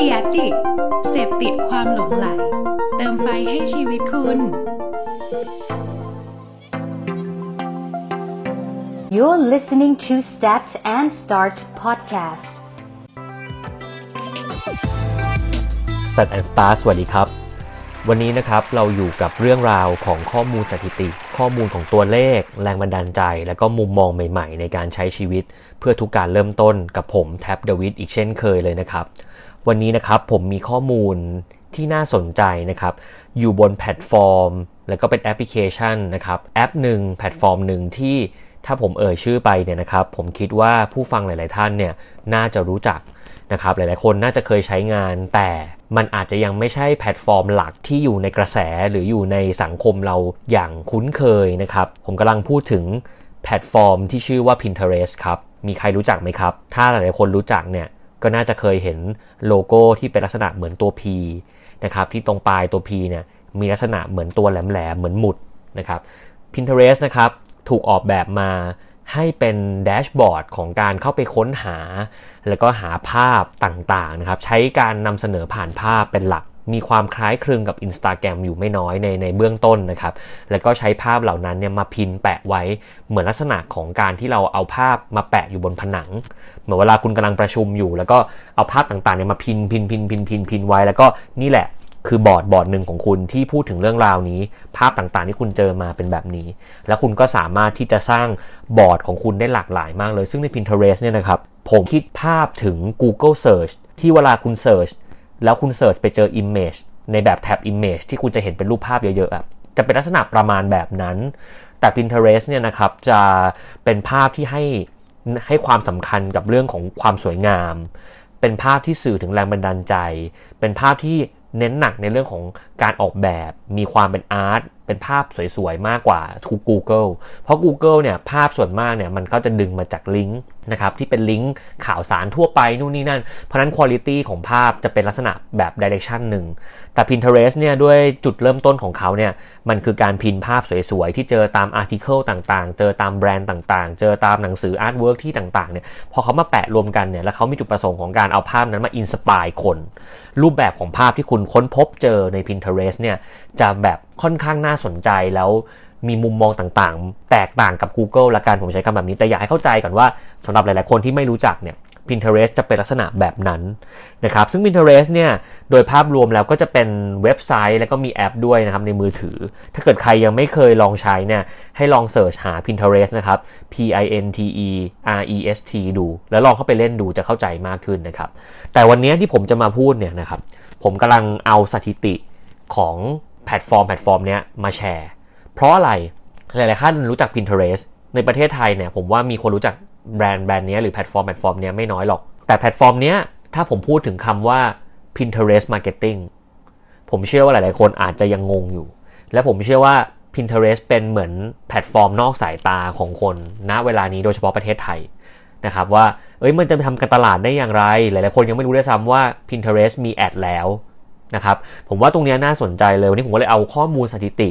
The Addict เสพติดความหลงไหล เติมไฟให้ชีวิตคุณ You're listening to Start and Start podcast. Start and Start สวัสดีครับ วันนี้นะครับเราอยู่กับเรื่องราวของข้อมูลสถิติ ข้อมูลของตัวเลข แรงบันดาลใจ และก็มุมมองใหม่ ๆ ในการใช้ชีวิต เพื่อทุกการเริ่มต้นกับผมแท็บเดวิดอีกเช่นเคยเลยนะครับ วันนี้นะครับผมมีข้อมูลที่น่าสนใจนะครับ อยู่บนแพลตฟอร์ม แล้วก็เป็นแอปพลิเคชันนะครับ แอปหนึ่งแพลตฟอร์มหนึ่งที่ถ้าผมเอ่ยชื่อไปเนี่ยนะครับ ผมคิดว่าผู้ฟังหลาย ๆ ท่านเนี่ยน่าจะรู้จักนะครับ หลาย ๆ คนน่าจะเคยใช้งาน แต่มันอาจจะยังไม่ใช่แพลตฟอร์มหลักที่อยู่ในกระแสหรืออยู่ในสังคมเราอย่างคุ้นเคยนะครับ ผมกำลังพูดถึงแพลตฟอร์มที่ชื่อว่า Pinterest ครับ มีใครรู้จักไหมครับ ถ้าหลาย ๆ คนรู้จักเนี่ย ก็น่าจะเคยเห็นโลโก้ที่เป็นลักษณะเหมือนตัว P นะครับที่ตรงปลายตัว P เนี่ยมีลักษณะเหมือนตัวแหลมๆเหมือนหมุดนะครับ Pinterest นะครับถูกออกแบบมาให้เป็น dashboard ของการเข้าไปค้นหา แล้วก็หาภาพต่างๆนะครับ ใช้การนำเสนอผ่านภาพเป็นหลักมีความคล้ายคลึงกับ Instagram อยู่ไม่น้อยในในเบื้องต้นนะครับ แล้วก็ใช้ภาพเหล่านั้นเนี่ยมา pin แปะไว้เหมือนลักษณะของการที่เราเอาภาพมาแปะอยู่บนผนัง เหมือนเวลาคุณกำลังประชุมอยู่ แล้วก็เอาภาพต่างๆเนี่ยมา pin pin pin pin pin pin ไว้ แล้วก็นี่แหละคือบอร์ดบอร์ดหนึ่งของคุณที่พูดถึงเรื่องราวนี้ ภาพต่างๆที่คุณเจอมาเป็นแบบนี้ แล้วคุณก็สามารถที่จะสร้างบอร์ดของคุณได้หลากหลายมากเลย ซึ่งใน Pinterest เนี่ยนะครับผมคิดภาพถึง Google Search ที่เวลาคุณ Search แล้วคุณ Search ไปเจอ Image ในแบบแท็บ Image ที่คุณจะเห็นเป็นรูปภาพเยอะๆจะเป็นลักษณะประมาณแบบนั้น แต่ Pinterest เนี่ยนะครับจะเป็นภาพที่ให้ให้ความสำคัญกับเรื่องของความสวยงาม เป็นภาพที่สื่อถึงแรงบันดาลใจ เป็นภาพที่เน้นหนักในเรื่องของการออกแบบ มีความเป็นอาร์ต เป็นภาพสวยๆ มากกว่าทุก Google เพราะ Google เนี่ยภาพส่วนมากเนี่ยมันก็จะดึงมาจากลิงก์นะครับที่เป็นลิงก์ข่าวสารทั่วไปนู่นนี่นั่น เพราะนั้นคุณภาพของภาพจะเป็นลักษณะแบบ direction หนึ่ง แต่ Pinterest เนี่ยด้วยจุดเริ่มต้นของเขาเนี่ยมันคือการ pin ภาพสวยๆ ที่เจอตาม article ต่างๆ เจอตามแบรนด์ต่างๆ เจอตามหนังสือ artwork ที่ต่างๆเนี่ยพอเขามาแปะรวมกันเนี่ยแล้วเขามีจุดประสงค์ของการเอาภาพนั้นมา inspire คน รูปแบบของภาพที่คุณค้นพบเจอใน Pinterest เนี่ยจะแบบค่อนข้างน่าสนใจแล้ว มีมุมมองต่างๆ แตกต่างกับ Google ละกันผมใช้คำแบบนี้ แต่อยากให้เข้าใจก่อนว่าสำหรับหลายๆคนที่ไม่รู้จักเนี่ย Pinterest จะเป็นลักษณะแบบนั้นนะครับ ซึ่ง Pinterest เนี่ย โดยภาพรวมแล้วก็จะเป็นเว็บไซต์แล้วก็มีแอปด้วยนะครับในมือถือ ถ้าเกิดใครยังไม่เคยลองใช้เนี่ย ให้ลอง search หา Pinterest นะครับ P I N T E R E S T ดู แล้วลองเข้าไปเล่นดูจะเข้าใจมากขึ้นนะครับ แต่วันนี้ที่ผมจะมาพูดเนี่ยนะครับ ผมกำลังเอาสถิติของแพลตฟอร์มแพลตฟอร์มเนี้มาแชร์ เพราะอะไรหลายๆท่านรู้จัก Pinterest ในประเทศไทยเนี่ยผมว่ามีคนรู้จักแบรนด์แบรนด์นี้หรือแพลตฟอร์มแพลตฟอร์มนี้ไม่น้อยหรอก แต่แพลตฟอร์มนี้ถ้าผมพูดถึงคำว่า Pinterest Marketing ผมเชื่อว่าหลาย ๆ คนอาจจะยังงงอยู่ และผมเชื่อว่า Pinterest เป็นเหมือนแพลตฟอร์มนอกสายตาของคนณเวลานี้โดยเฉพาะประเทศไทยนะครับว่าเอ้ยมันจะไปทำการตลาดได้อย่างไร หลาย ๆ คนยังไม่รู้ด้วยซ้ำว่า Pinterest มี ad แล้วนะครับผมว่าตรงนี้น่าสนใจเลยวันนี้ผมก็เลยเอาข้อมูลสถิติ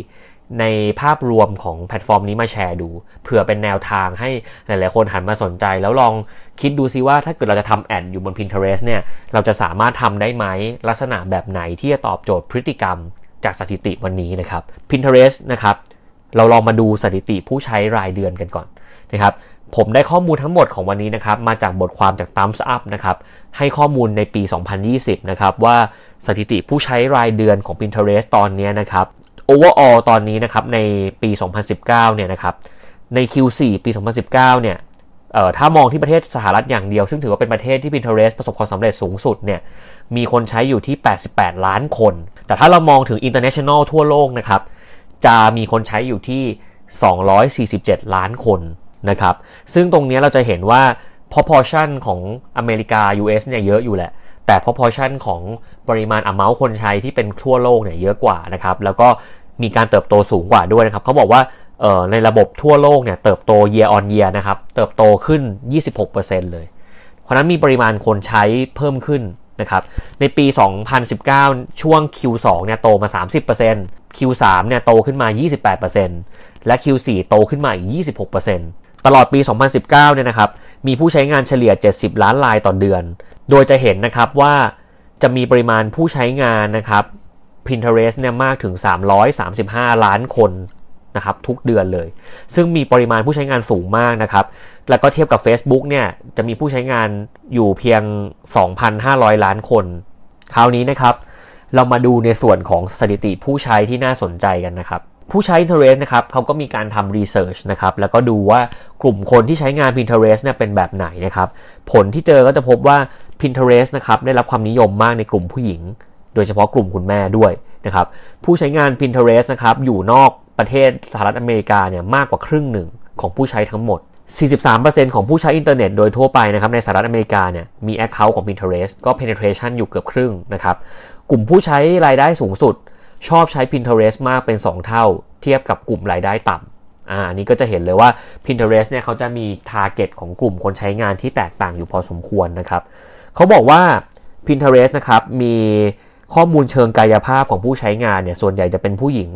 ในภาพรวมของแพลตฟอร์มนี้มาแชร์ดูเผื่อเป็นแนวทางให้หลาย ๆ คนหันมาสนใจ แล้วลองคิดดูซิว่าถ้าเกิดเราจะทำแอดอยู่บน Pinterest เนี่ยเราจะสามารถทำได้ไหมลักษณะแบบไหนที่จะตอบโจทย์พฤติกรรมจากสถิติวันนี้นะครับ Pinterest นะครับเราลองมาดูสถิติผู้ใช้รายเดือนกันก่อนนะครับผมได้ข้อมูลทั้งหมดของวันนี้นะครับมาจากบทความจาก Thumbs Up นะครับให้ข้อมูลในปี 2020 นะครับว่าสถิติผู้ใช้รายเดือนของ Pinterest ตอนนี้นะครับ overall ตอนนี้นะครับในปี 2019 เนี่ยนะครับใน Q4 ปี 2019 เนี่ยเอ่อถ้ามองที่ประเทศสหรัฐอย่างเดียว ซึ่งถือว่าเป็นประเทศที่ Pinterest ประสบความสำเร็จสูงสุดเนี่ยมีคนใช้อยู่ที่ 88 ล้านคน แต่ถ้าเรามองถึง international ทั่วโลกนะครับจะมีคนใช้อยู่ที่ 247 ล้านคนนะครับซึ่งตรงนี้เราจะเห็นว่า proportion ของอเมริกา US เนี่ยเยอะอยู่แหละแต่ proportion ของปริมาณ amount คนใช้ที่เป็นทั่วโลกเนี่ยเยอะกว่านะครับแล้วก็ มีการเติบโตสูงกว่าด้วยนะครับเขาบอกว่าในระบบทั่วโลกเนี่ยเติบโต year on year นะครับ เติบโตขึ้น 26%เลย เพราะนั้นมีปริมาณคนใช้เพิ่มขึ้นนะครับ ในปี 2019 ช่วง Q2 เนี่ยโตมา 30% Q3 เนี่ยโตขึ้นมา 28%และ Q4 โตขึ้นมาอีก 26%ตลอดปี 2019 เนี่ยนะครับ มีผู้ใช้งานเฉลี่ย 70 ล้านรายต่อเดือน โดยจะเห็นนะครับว่าจะมีปริมาณผู้ใช้งานนะครับ Pinterest เนี่ยมากถึง 335 ล้านคนนะครับทุกเดือนเลย ซึ่งมีปริมาณผู้ใช้งานสูงมากนะครับ แล้วก็เทียบกับ Facebook เนี่ยจะมีผู้ใช้งานอยู่เพียง 2,500 ล้านคน คราวนี้นะครับ เรามาดูในส่วนของสถิติผู้ใช้ที่น่าสนใจกันนะครับผู้ใช้ Pinterest นะครับเขาก็มีการทำรีเสิร์ชนะครับ แล้วก็ดูว่ากลุ่มคนที่ใช้งาน Pinterest เนี่ยเป็นแบบไหนนะครับ ผลที่เจอก็จะพบว่า Pinterest นะครับได้รับความนิยมมากในกลุ่มผู้หญิง ดยเฉพาะกลุ่มคุณแม่ด้วยนะครับผู้ใช้งาน Pinterest นะครับอยู่นอกประเทศสหรัฐอเมริกาเนี่ยมากกว่าครึ่งหนึ่งของผู้ใช้ทั้งหมด 43%ของผู้ใช้อินเทอร์เน็ตโดยทั่วไปนะครับในสหรัฐอเมริกาเนี่ยมี Account ของ Pinterest ก็ penetration อยู่เกือบครึ่งนะครับกลุ่มผู้ใช้รายได้สูงสุด ชอบใช้ Pinterest มากเป็น 2 เท่า เทียบกับกลุ่มรายได้ต่ำอ่านี้ก็จะเห็นเลยว่า Pinterest เนี่ยเขาจะมี target ของกลุ่มคนใช้งานที่แตกต่างอยู่พอสมควรนะครับเขาบอกว่า Pinterest นะครับมี ข้อมูลเชิงกายภาพของผู้ใช้งานเนี่ยส่วนใหญ่จะเป็นผู้หญิง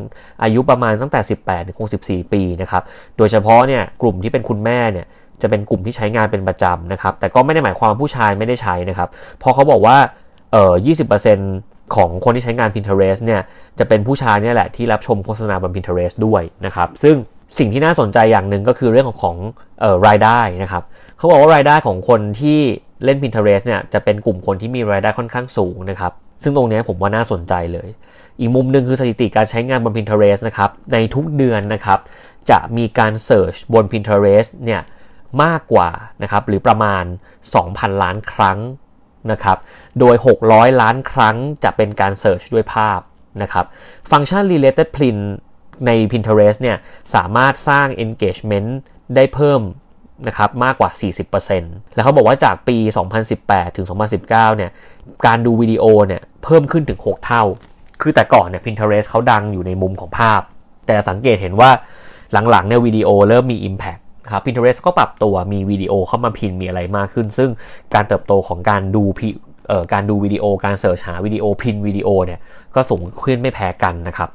อายุประมาณตั้งแต่ 18ถึง64 ปีนะครับโดยเฉพาะเนี่ยกลุ่มที่เป็นคุณแม่เนี่ยจะเป็นกลุ่มที่ใช้งานเป็นประจำนะครับแต่ก็ไม่ได้หมายความผู้ชายไม่ได้ใช้นะครับเพราะเขาบอกว่าเอ่อ20%ของคนที่ใช้งาน Pinterest เนี่ยจะเป็นผู้ชายเนี่ยแหละที่รับชมโฆษณาบน Pinterest ด้วยนะครับซึ่งสิ่งที่น่าสนใจอย่างหนึ่งก็คือเรื่องของของออรายได้นะครับเขาบอกว่ารายได้ของคนที่เล่น Pinterest เนี่ยจะเป็นกลุ่มคนที่มีรายได้ค่อนข้างสูงนะครับซึ่งตรงนี้ผมว่าน่าสนใจเลย อีกมุมหนึ่งคือสถิติการใช้งานบน Pinterest นะครับ ในทุกเดือนนะครับ จะมีการ Search บน Pinterest เนี่ยมากกว่านะครับหรือประมาณ 2,000 ล้านครั้งนะครับ โดย 600 ล้านครั้งจะเป็นการ Search ด้วยภาพนะครับฟังก์ชัน Related Print ใน Pinterest เนี่ยสามารถสร้าง engagement ได้เพิ่ม นะครับมากกว่า 40%แล้วเขาบอกว่าจากปี 2018 ถึง 2019 เนี่ยการดูวิดีโอเนี่ยเพิ่มขึ้นถึง 6 เท่า คือแต่ก่อนเนี่ย Pinterest เขาดังอยู่ในมุมของภาพ แต่สังเกตเห็นว่าหลังๆเนี่ยวิดีโอเริ่มมี Impact ครับ Pinterest ก็ปรับตัวมีวิดีโอเข้ามา pin มีอะไรมากขึ้น ซึ่งการเติบโตของการดูเอ่อการดูวิดีโอการ search หาวิดีโอ pin วิดีโอเนี่ยก็สูงขึ้นไม่แพ้กันนะครับ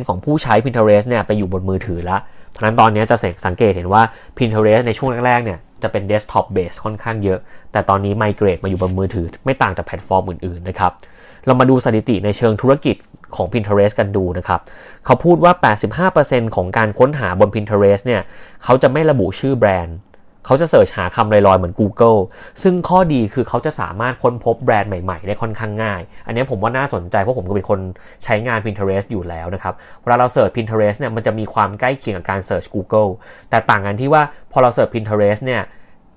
85%ของผู้ใช้ Pinterest เนี่ยไปอยู่บนมือถือแล้ว เพราะนั้นตอนนี้จะสังเกตเห็นว่า Pinterest ในช่วงแรกๆเนี่ยจะเป็น desktop based ค่อนข้างเยอะ แต่ตอนนี้ migrate มาอยู่บนมือถือ ไม่ต่างจากแพลตฟอร์มอื่นๆนะครับ เรามาดูสถิติในเชิงธุรกิจของ Pinterest กันดูนะครับ เขาพูดว่า 85%ของการค้นหาบน Pinterest เนี่ย เขาจะไม่ระบุชื่อแบรนด์ เขาจะ search หาคำลอยๆ เหมือน Google ซึ่งข้อดีคือเขาจะสามารถค้นพบแบรนด์ใหม่ๆ ได้ค่อนข้างง่าย อันนี้ผมว่าน่าสนใจ เพราะผมก็เป็นคนใช้งาน Pinterest อยู่แล้วนะครับ เวลาเราเสิร์ช Pinterest เนี่ยมันจะมีความใกล้เคียงกับการเสิร์ช Google แต่ต่างกันที่ว่าพอเราเสิร์ช Pinterest เนี่ย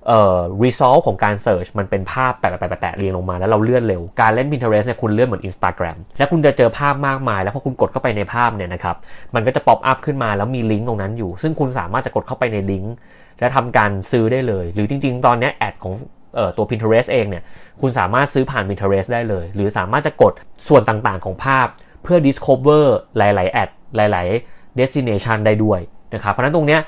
เอ่อ result ของการ search มันเป็นภาพแปะๆๆเรียงลงมาแล้วเราเลื่อนเร็ว การเล่น Pinterest เนี่ยคุณเลื่อนเหมือน Instagram แล้วคุณจะเจอภาพมากมาย แล้วพอคุณกดเข้าไปในภาพเนี่ยนะครับ มันก็จะ pop up ขึ้นมาแล้วมีลิงก์ตรงนั้นอยู่ ซึ่งคุณสามารถจะกดเข้าไปในลิงก์ และทำการซื้อได้เลย หรือจริง ๆ ตอนนี้ ad ของออตัว Pinterest เองเนี่ยคุณสามารถซื้อผ่าน Pinterest ได้เลย หรือสามารถจะกดส่วนต่างๆของภาพเพื่อ discover หลายๆ ad หลาย ๆ destination ได้ด้วยนะครับเพราะนั้นตรงเนี้ย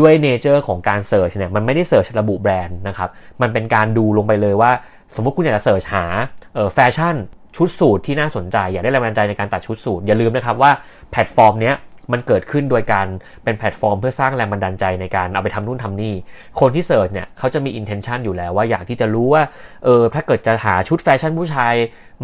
ด้วย nature ของการ search เนี่ยมันไม่ได้ search ระบุแบรนด์นะครับมันเป็นการดูลงไปเลยว่า สมมติคุณอยากจะ search หาแฟชั่นชุดสูทที่น่าสนใจ อยากได้แรงบันดาลใจในการตัดชุดสูทอย่าลืมนะครับว่าแพลตฟอร์มเนี้ย มันเกิดขึ้นโดยการเป็นแพลตฟอร์ม เพื่อสร้างแรงบันดาลใจในการเอาไปทำนู่นทำนี่ คนที่ search เนี่ยเขาจะมี intention อยู่แล้วว่าอยากที่จะรู้ว่าเออถ้าเกิดจะหาชุดแฟชั่นผู้ชาย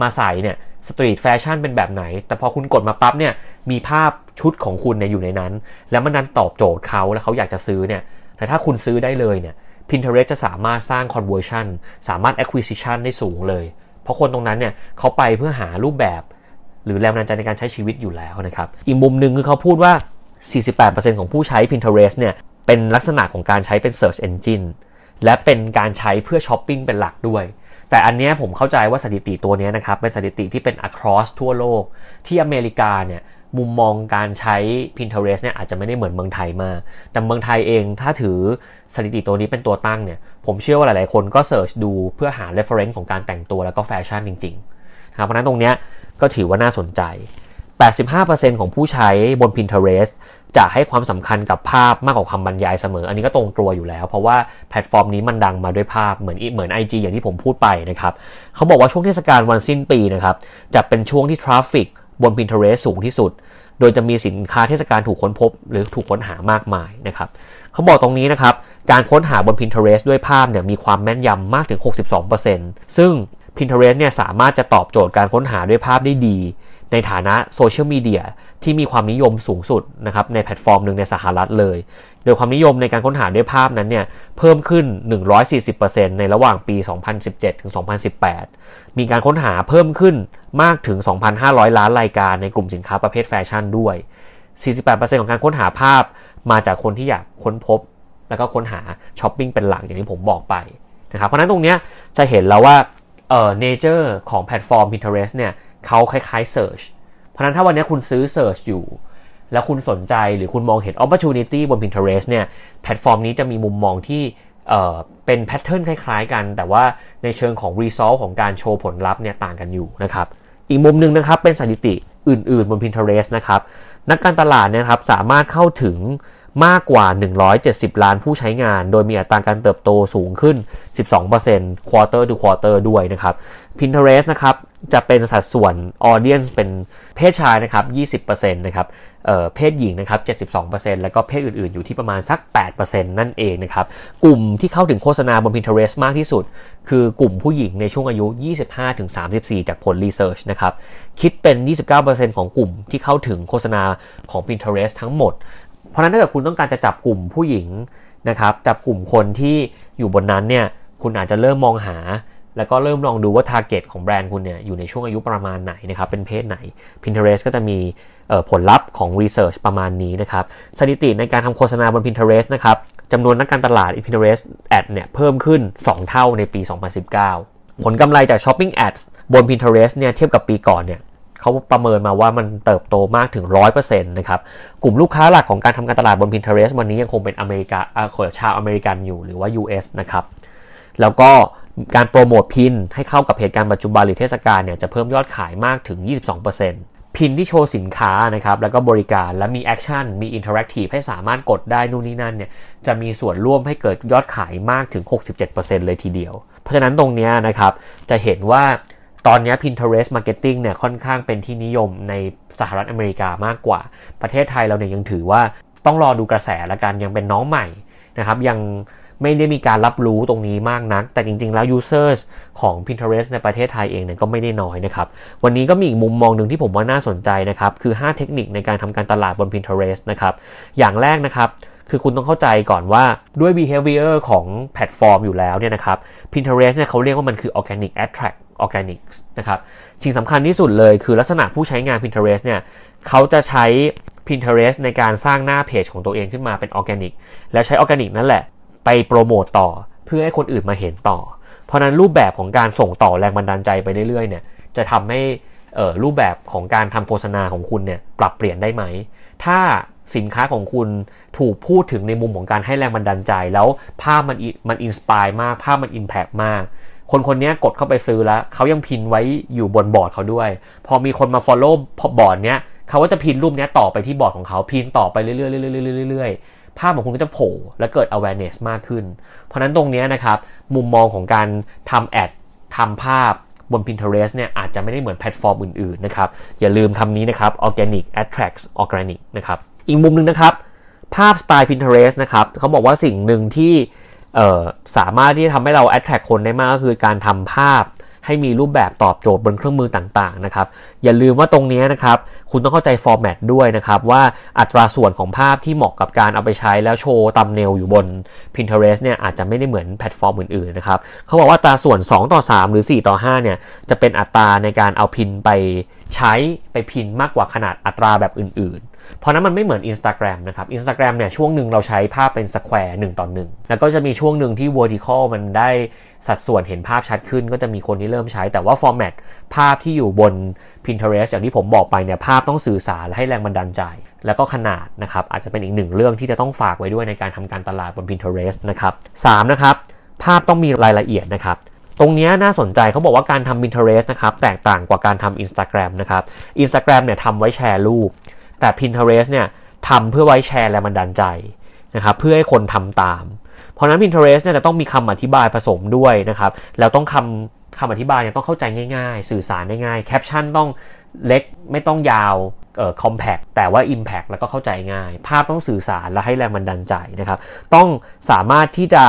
มาใส่เนี่ย street fashion เป็นแบบไหน แต่พอคุณกดมาปั๊บเนี่ยมีภาพชุดของคุณเนี่ยอยู่ในนั้น แล้วมันนั้นตอบโจทย์เขาแล้วเขาอยากจะซื้อเนี่ยแต่ถ้าคุณซื้อได้เลยเนี่ย Pinterest จะสามารถสร้าง conversion สามารถ acquisition ได้สูงเลย เพราะคนตรงนั้นเนี่ยเขาไปเพื่อหารูปแบบ หรือแรงบันดาลใจในการใช้ชีวิตอยู่แล้วนะครับ อีกมุมหนึ่งคือเขาพูดว่า 48%ของผู้ใช้ Pinterest เนี่ยเป็นลักษณะของการใช้เป็น Search Engine และเป็นการใช้เพื่อช้อปปิ้งเป็นหลักด้วย แต่อันนี้ผมเข้าใจว่าสถิติตัวนี้นะครับเป็นสถิติที่เป็น across ทั่วโลก ที่อเมริกาเนี่ยมุมมองการใช้ Pinterest เนี่ยอาจจะไม่ได้เหมือนเมืองไทยมาก แต่เมืองไทยเองถ้าถือสถิติตัวนี้เป็นตัวตั้งเนี่ย ผมเชื่อว่าหลายๆ คนก็ search ดูเพื่อหา reference ของการแต่งตัวแล้วก็แฟชั่นจริง ๆ นะครับเพราะนั้นตรงนี้ก็ถือว่าน่าสนใจ 85%ของผู้ใช้บน Pinterest จะให้ความสำคัญกับภาพมากกว่าคำบรรยายเสมอ อันนี้ก็ตรงตัวอยู่แล้ว เพราะว่าแพลตฟอร์มนี้มันดังมาด้วยภาพเหมือนเหมือน IG อย่างที่ผมพูดไปนะครับเขาบอกว่าช่วงเทศกาลวันสิ้นปีนะครับจะเป็นช่วงที่ traffic บน Pinterest สูงที่สุด โดยจะมีสินค้าเทศกาลถูกค้นพบ หรือถูกค้นหามากมายนะครับเขาบอกตรงนี้นะครับการค้นหาบน Pinterest ด้วยภาพเนี่ยมีความแม่นยำมากถึง 62%ซึ่ง Pinterest เนี่ยสามารถจะตอบโจทย์การค้นหาด้วยภาพได้ดี ในฐานะโซเชียลมีเดียที่มีความนิยมสูงสุดนะครับในแพลตฟอร์มหนึ่งในสหรัฐเลย โดยความนิยมในการค้นหาด้วยภาพนั้นเนี่ยเพิ่มขึ้น 140%ในระหว่างปี 2017 ถึง 2018 มีการค้นหาเพิ่มขึ้นมากถึง 2,500 ล้านรายการในกลุ่มสินค้าประเภทแฟชั่นด้วย 48%ของการค้นหาภาพมาจากคนที่อยากค้นพบ แล้วก็ค้นหาช้อปปิ้งเป็นหลักอย่างที่ผมบอกไปนะครับเพราะนั้นตรงนี้จะเห็นแล้วว่า เอ่อ nature ของแพลตฟอร์ม Pinterest เนี่ยเขาคล้ายๆ Search เพราะนั้นถ้าวันนี้คุณซื้อ Search อยู่ แล้วคุณสนใจหรือคุณมองเห็น opportunity บน Pinterest เนี่ยแพลตฟอร์มนี้จะมีมุมมองที่เอ่อเป็น pattern คล้ายๆ กัน แต่ว่าในเชิงของ result ของการโชว์ผลลัพธ์เนี่ยต่างกันอยู่นะครับอีกมุมหนึ่งนะครับเป็นสถิติอื่นๆบน Pinterest นะครับนักการตลาดเนี่ยครับสามารถเข้าถึง มากกว่า 170 ล้านผู้ใช้งาน โดยมีอัตราการเติบโตสูงขึ้น 12% quarter to quarter ด้วยนะครับ Pinterest นะครับจะเป็นสัดส่วน audience เป็นเพศชายนะครับ 20%นะครับเเพศหญิงนะครับ 72%แล้วก็เพศอื่นๆ อยู่ที่ประมาณสัก 8%นั่นเองนะครับ กลุ่มที่เข้าถึงโฆษณาบน Pinterest มากที่สุด คือกลุ่มผู้หญิงในช่วงอายุ 25-34 จากผลรีเสิร์ชนะครับ คิดเป็น 29%ของกลุ่มที่เข้าถึงโฆษณาของ Pinterest ทั้งหมด เพราะนั้นถ้าเกิดคุณต้องการจะจับกลุ่มผู้หญิงนะครับจับกลุ่มคนที่อยู่บนนั้นเนี่ยคุณอาจจะเริ่มมองหา แล้วก็เริ่มลองดูว่า target ของแบรนด์คุณเนี่ยอยู่ในช่วงอายุประมาณไหนนะครับเป็นเพศไหน Pinterest ก็จะมีผลลัพธ์ของ Research ประมาณนี้นะครับสถิติในการทำโฆษณาบน Pinterest นะครับจำนวนนักการตลาด Pinterest Ad เนี่ยเพิ่มขึ้น 2 เท่าในปี 2019 ผลกำไรจาก Shopping Ads บน Pinterest เนี่ยเทียบกับปีก่อนเนี่ย เขาประเมินมาว่ามันเติบโตมากถึง 100%นะครับ กลุ่มลูกค้าหลักของการทำการตลาดบน Pinterest วันนี้ยังคงเป็นอเมริกาชาวอเมริกันอยู่หรือว่า US นะครับ แล้วก็การโปรโมทพินให้เข้ากับเหตุการณ์ปัจจุบันหรือเทศกาลเนี่ยจะเพิ่มยอดขายมากถึง 22% pin ที่โชว์สินค้านะครับ แล้วก็บริการ และมี action มี interactive ให้สามารถกดได้นู่นนี่นั่นเนี่ย จะมีส่วนร่วมให้เกิดยอดขายมากถึง 67%เลยทีเดียว เพราะฉะนั้นตรงนี้นะครับ จะเห็นว่า ตอนนี้ Pinterest Marketing เนี่ยค่อนข้างเป็นที่นิยมในสหรัฐอเมริกามากกว่า ประเทศไทยเราเนี่ยยังถือว่าต้องรอดูกระแสละกันยังเป็นน้องใหม่นะครับยังไม่ได้มีการรับรู้ตรงนี้มากนัก แต่จริง ๆ แล้ว users ของ Pinterest ในประเทศไทยเองเนี่ยก็ไม่ได้น้อยนะครับ วันนี้ก็มีอีกมุมมองหนึ่งที่ผมว่าน่าสนใจนะครับ คือ 5 เทคนิคในการทำการตลาดบน Pinterest นะครับ อย่างแรกนะครับ คือคุณต้องเข้าใจก่อนว่าด้วย behavior ของแพลตฟอร์มอยู่แล้วเนี่ยนะครับ Pinterest เนี่ยเขาเรียกว่ามันคือ organic attract organic นะครับสิ่งสำคัญที่สุดเลยคือลักษณะผู้ใช้งาน Pinterest เนี่ยเขาจะใช้ Pinterest ในการสร้างหน้าเพจของตัวเองขึ้นมาเป็นออร์แกนิกแล้วใช้ออร์แกนิกนั่นแหละ ไปโปรโมตต่อเพื่อให้คนอื่นมาเห็นต่อ เพราะนั้นรูปแบบของการส่งต่อแรงบันดาลใจไปเรื่อยๆเนี่ยจะทำให้รูปแบบของการทำโฆษณาของคุณเนี่ยปรับเปลี่ยนได้ไหม ถ้าสินค้าของคุณถูกพูดถึงในมุมของการให้แรงบันดาลใจ แล้วภาพมันมัน inspire มาก ภาพมัน impact มาก คนคนนี้กดเข้าไปซื้อแล้วเขายัง pin ไว้อยู่บนบอร์ดเขาด้วย พอมีคนมา Follow บอร์ดเนี้ยเขาก็จะ pin รูปนี้ต่อไปที่บอร์ดของเขา pin ต่อไปเรื่อยๆเรื่อยๆเรื่อยๆภาพของคุณก็จะโผล่และเกิด awareness มากขึ้น เพราะนั้นตรงนี้นะครับ มุมมองของการทำ ad ทำภาพบน Pinterest เนี่ยอาจจะไม่ได้เหมือนแพลตฟอร์มอื่นๆนะครับ อย่าลืมคำนี้นะครับ organic attracts organic นะครับ อีกมุมหนึ่งนะครับ ภาพสไตล์ Pinterest นะครับเขาบอกว่าสิ่งหนึ่งที่ สามารถที่จะทำให้เรา attract คนได้มากก็คือการทำภาพให้มีรูปแบบตอบโจทย์บนเครื่องมือต่างๆนะครับ อย่าลืมว่าตรงนี้นะครับ คุณต้องเข้าใจ format ด้วยนะครับ ว่าอัตราส่วนของภาพที่เหมาะกับการเอาไปใช้แล้วโชว์ thumbnail อยู่บน Pinterest เนี่ยอาจจะไม่ได้เหมือนแพลตฟอร์มอื่นๆนะครับ เขาบอกว่าอัตราส่วน 2 ต่อ 3 หรือ 4 ต่อ 5 เนี่ยจะเป็นอัตราในการเอา pin ไปใช้ไป pin มากกว่าขนาดอัตราแบบอื่นๆ เพราะนั้นมันไม่เหมือน Instagram นะครับ Instagram เนี่ยช่วงหนึ่งเราใช้ภาพเป็น square หนึ่งต่อหนึ่งแล้วก็จะมีช่วงหนึ่งที่ vertical มันได้สัดส่วนเห็นภาพชัดขึ้น ก็จะมีคนที่เริ่มใช้ แต่ว่า format ภาพที่อยู่บน Pinterest อย่างที่ผมบอกไปเนี่ยภาพต้องสื่อสารและให้แรงบันดาลใจ แล้วก็ขนาดนะครับอาจจะเป็นอีกหนึ่งเรื่องที่จะต้องฝากไว้ด้วยในการทำการตลาดบน Pinterest นะครับ3นะครับภาพต้องมีรายละเอียดนะครับตรงนี้น่าสนใจเขาบอกว่าการทำ Pinterest นะครับแตกต่างกว่าการทำ Instagram นะครับ Instagram เนี่ยทำไว้แชร์รูป แต่ Pinterest เนี่ยทำเพื่อไว้แชร์แรงบันดาลใจนะครับเพื่อให้คนทำตาม เพราะนั้น Pinterest เนี่ยจะต้องมีคำอธิบายผสมด้วยนะครับแล้วต้องคำคำอธิบายเนี่ยต้องเข้าใจง่ายๆ สื่อสารได้ง่ายแคปชั่นต้องเล็กไม่ต้องยาวเอ่อ compact แต่ว่า impact แล้วก็เข้าใจง่าย ภาพต้องสื่อสารและให้แรงบันดาลใจนะครับต้องสามารถที่จะ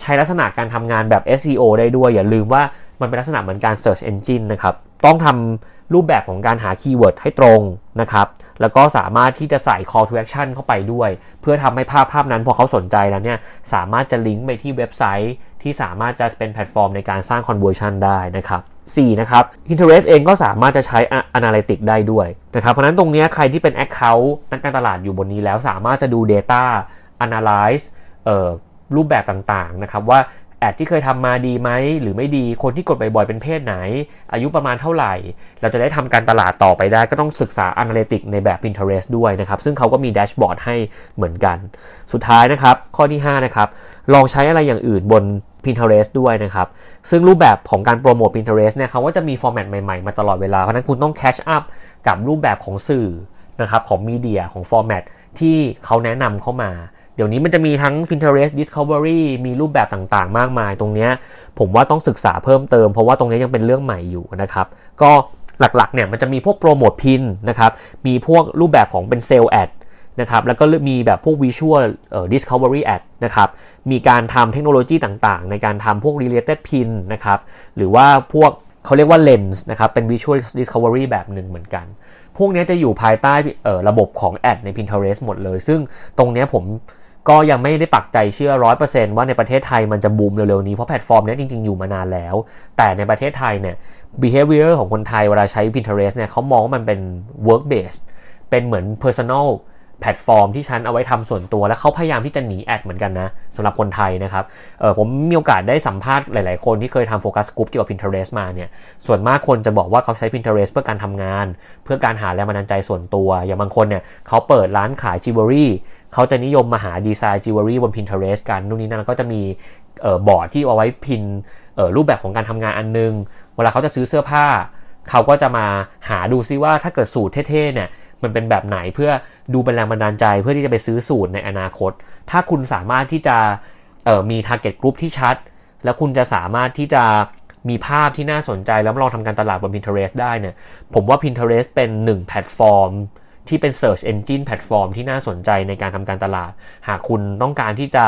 ใช้ลักษณะการทำงานแบบ SEO ได้ด้วย อย่าลืมว่ามันเป็นลักษณะเหมือนการ Search Engine นะครับต้องทำ รูปแบบของการหา keyword ให้ตรงนะครับแล้วก็สามารถที่จะใส่ call to action เข้าไปด้วย เพื่อทำให้ภาพภาพนั้นพอเขาสนใจแล้วเนี่ยสามารถจะลิงก์ไปที่เว็บไซต์ที่สามารถจะเป็นแพลตฟอร์มในการสร้าง conversion ได้นะครับ 4. นะครับ Pinterest เองก็สามารถจะใช้ Analytics ได้ด้วยนะครับเพราะนั้นตรงนี้ใครที่เป็น Account นักการตลาดอยู่บนนี้แล้วสามารถจะดู Data Analyze รูปแบบต่างๆนะครับว่า ad ที่เคยทำมาดีไหมหรือไม่ดีคนที่กดบ่อยๆเป็นเพศไหน อายุประมาณเท่าไหร่ เราจะได้ทำการตลาดต่อไปได้ก็ต้องศึกษา Analytics ในแบบ Pinterest ด้วยนะครับ ซึ่งเขาก็มี dashboard ให้เหมือนกัน สุดท้ายนะครับ ข้อที่ 5 นะครับ ลองใช้อะไรอย่างอื่นบน Pinterest ด้วยนะครับ ซึ่งรูปแบบของการโปรโมท Pinterest เนี่ยเขาก็จะมี format ใหม่ๆ มาตลอดเวลา เพราะนั้นคุณต้อง catch up กับรูปแบบของสื่อนะครับของ media ของ format ที่เขาแนะนำเข้ามา เดี๋ยวนี้มันจะมีทั้ง Pinterest Discovery มีรูปแบบต่างๆ มากมาย ตรงนี้ผมว่าต้องศึกษาเพิ่มเติม เพราะว่าตรงนี้ยังเป็นเรื่องใหม่อยู่นะครับ ก็หลักๆเนี่ยมันจะมีพวก promote pinนะครับ มีพวกรูปแบบของเป็น sale ad นะครับ แล้วก็มีแบบพวก Visual เอ่อ Discovery Ad นะครับ มีการทำเทคโนโลยีต่างๆ ในการทำพวก Related Pin นะครับ หรือว่าพวกเขาเรียกว่า Lens นะครับ เป็น Visual Discovery แบบหนึ่งเหมือนกัน พวกนี้จะอยู่ภายใต้ระบบของ ad ใน Pinterest หมดเลย ซึ่งตรงนี้ผม ก็ยังไม่ได้ปักใจเชื่อ100%ว่าในประเทศไทยมันจะบูมเร็วๆนี้ เพราะแพลตฟอร์มนี้จริงๆ อยู่มานานแล้ว แต่ในประเทศไทยเนี่ย behavior ของคนไทยเวลาใช้ Pinterest เนี่ยเขามองว่ามันเป็น work based เป็นเหมือน personal แพลตฟอร์มที่ฉันเอาไว้ทำส่วนตัว และเขาพยายามที่จะหนี ad เหมือนกันนะสำหรับคนไทยนะครับเออผมมีโอกาสได้สัมภาษณ์หลายๆ คนที่เคยทำ focus group เกี่ยวกับ Pinterest มาเนี่ยส่วนมากคนจะบอกว่าเขาใช้ Pinterest เพื่อการทำงาน เพื่อการหาแรงบันดาลใจส่วนตัว อย่างบางคนเนี่ยเขาเปิดร้านขายจิวเวลรี่ เขาจะนิยมมาหาดีไซน์จิวเวลรี่บน Pinterest กันนู่นนี่นั่นก็จะมีเออบอร์ดที่เอาไว้ pin รูปแบบของการทำงานอันนึง เวลาเขาจะซื้อเสื้อผ้า เขาก็จะมาหาดูซิว่าถ้าเกิดสูทเท่ๆเนี่ยมันเป็นแบบไหนเพื่อดูเป็นแรงบันดาลใจเพื่อที่จะไปซื้อสูทในอนาคต ถ้าคุณสามารถที่จะมี target group ที่ชัด แล้วคุณจะสามารถที่จะมีภาพที่น่าสนใจแล้วลองทำการตลาดบน Pinterest ได้เนี่ยผมว่า Pinterest เป็นหนึ่งแพลตฟอร์ม ที่เป็น Search Engine แพลตฟอร์มที่น่าสนใจในการทำการตลาด หากคุณต้องการที่จะ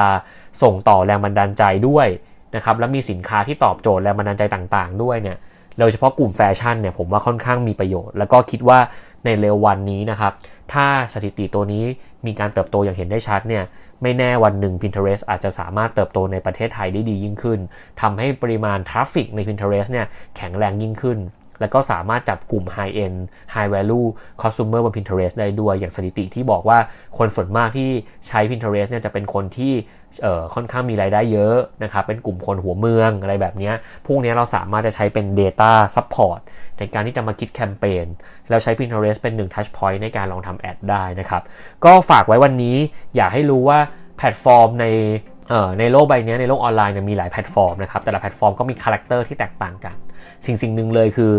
ส่งต่อแรงบันดาลใจด้วยนะครับแล้วมีสินค้าที่ตอบโจทย์แรงบันดาลใจต่างๆ ด้วยเนี่ยโดยเฉพาะกลุ่มแฟชั่นเนี่ยผมว่าค่อนข้างมีประโยชน์ แล้วก็คิดว่าในเร็ววันนี้นะครับ ถ้าสถิติตัวนี้มีการเติบโตอย่างเห็นได้ชัดเนี่ยไม่แน่วันหนึ่ง Pinterest อาจจะสามารถเติบโตในประเทศไทยได้ดียิ่งขึ้นทำให้ปริมาณ traffic ใน Pinterest เนี่ยแข็งแรงยิ่งขึ้น แล้วก็สามารถจับกลุ่ม High End High Value Consumer บน Pinterest ได้ด้วย อย่างสถิติที่บอกว่าคนส่วนมากที่ใช้ Pinterest เนี่ยจะเป็นคนที่ค่อนข้างมีรายได้เยอะนะครับ เป็นกลุ่มคนหัวเมืองอะไรแบบนี้ พวกนี้เราสามารถจะใช้เป็น Data Support ในการที่จะมาคิดแคมเปญ แล้วใช้ Pinterest เป็นหนึ่ง Touch Point ในการลองทำ ad ได้นะครับ ก็ฝากไว้วันนี้อยากให้รู้ว่าแพลตฟอร์มในในโลกใบนี้ในโลกออนไลน์มีหลายแพลตฟอร์มนะครับ แต่ละแพลตฟอร์มก็มี character ที่แตกต่างกัน สิ่งสิ่งหนึ่งเลยคือ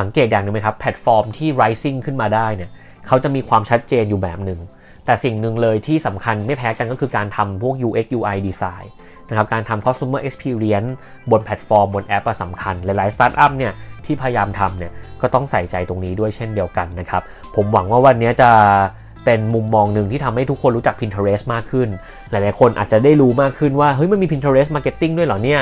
สังเกตอย่างหนึ่งไหมครับ แพลตฟอร์มที่ rising ขึ้นมาได้เนี่ยเขาจะมีความชัดเจนอยู่แบบหนึ่ง แต่สิ่งหนึ่งเลยที่สำคัญไม่แพ้กันก็คือการทำพวก UX UI design นะครับการทำ customer experience บนแพลตฟอร์มบนแอปสำคัญ หลายๆ สตาร์ทอัพเนี่ยที่พยายามทำเนี่ยก็ต้องใส่ใจตรงนี้ด้วยเช่นเดียวกันนะครับ ผมหวังว่าวันนี้จะเป็นมุมมองหนึ่งที่ทำให้ทุกคนรู้จัก Pinterest มากขึ้น หลายๆ คนอาจจะได้รู้มากขึ้นว่าเฮ้ยมันมี Pinterest marketing ด้วยเหรอเนี่ย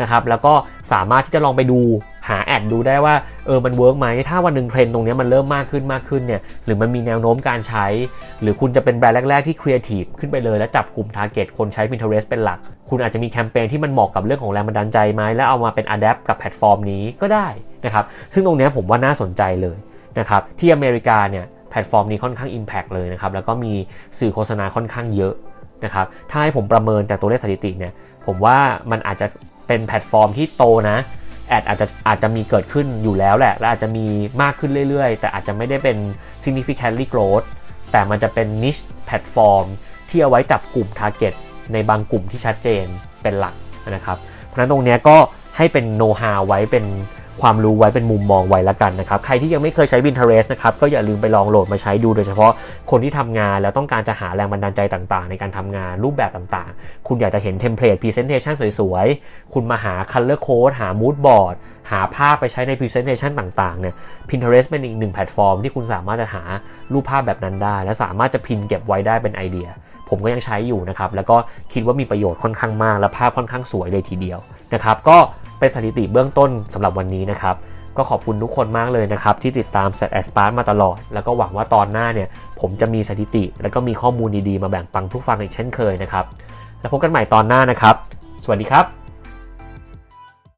นะครับแล้วก็สามารถที่จะลองไปดูหา ad ดูได้ว่าเออมันเวิร์กไหมถ้าวันหนึ่งเทรนด์ตรงนี้มันเริ่มมากขึ้นมากขึ้นเนี่ยหรือมันมีแนวโน้มการใช้ หรือคุณจะเป็นแบรนด์แรก ๆ ที่ครีเอทีฟขึ้นไปเลย แล้วจับกลุ่ม target คนใช้ Pinterest เป็นหลัก คุณอาจจะมีแคมเปญที่มันเหมาะกับเรื่องของแรงบันดาลใจไหมแล้วเอามาเป็น adapt กับแพลตฟอร์มนี้ก็ได้นะครับซึ่งตรงนี้ผมว่าน่าสนใจเลยนะครับที่อเมริกาเนี่ยแพลตฟอร์มนี้ค่อนข้าง Impact เลยนะครับแล้วก็มีสื่อโฆษณาค่อนข้างเยอะนะครับถ้าให้ผมประเมินจากตัวเลขสถิติเนี่ยผมว่ามันอาจจะ เป็นแพลตฟอร์มที่โตนะ ad อาจจะอาจจะมีเกิดขึ้นอยู่แล้วแหละ และอาจจะมีมากขึ้นเรื่อยๆ แต่อาจจะไม่ได้เป็น significantly growth แต่มันจะเป็น niche แพลตฟอร์มที่เอาไว้จับกลุ่ม target ในบางกลุ่มที่ชัดเจนเป็นหลักนะครับ เพราะนั้นตรงนี้ก็ให้เป็น know how ไว้เป็น ความรู้ไว้เป็นมุมมองไว้ละกันนะครับ ใครที่ยังไม่เคยใช้ Pinterest นะครับ ก็อย่าลืมไปลองโหลดมาใช้ดูโดยเฉพาะคนที่ทำงานแล้วต้องการจะหาแรงบันดาลใจต่างๆ ในการทำงานรูปแบบต่างๆ คุณอยากจะเห็นเทมเพลต Presentation สวยๆ คุณมาหา Color Code หา Mood Board หาภาพไปใช้ใน Presentation ต่างๆ เนี่ย Pinterest เป็นอีกหนึ่งแพลตฟอร์มที่คุณสามารถจะหารูปภาพแบบนั้นได้ และสามารถจะ pin เก็บไว้ได้เป็นไอเดีย ผมก็ยังใช้อยู่นะครับ แล้วก็คิดว่ามีประโยชน์ค่อนข้างมาก และภาพค่อนข้างสวยเลยทีเดียวนะครับ ก็ เป็นสถิติเบื้องต้นสำหรับวันนี้นะครับ ก็ขอบคุณทุกคนมากเลยนะครับ ที่ติดตาม Set a s p a r มาตลอด แล้วก็หวังว่าตอนหน้าเนี่ยผมจะมีสถิติ แล้วก็มีข้อมูลดีๆ มาแบ่งปันทุกฟังอีกเช่นเคยนะครับ แล้วพบกันใหม่ตอนหน้านะครับ สวัสดีครับ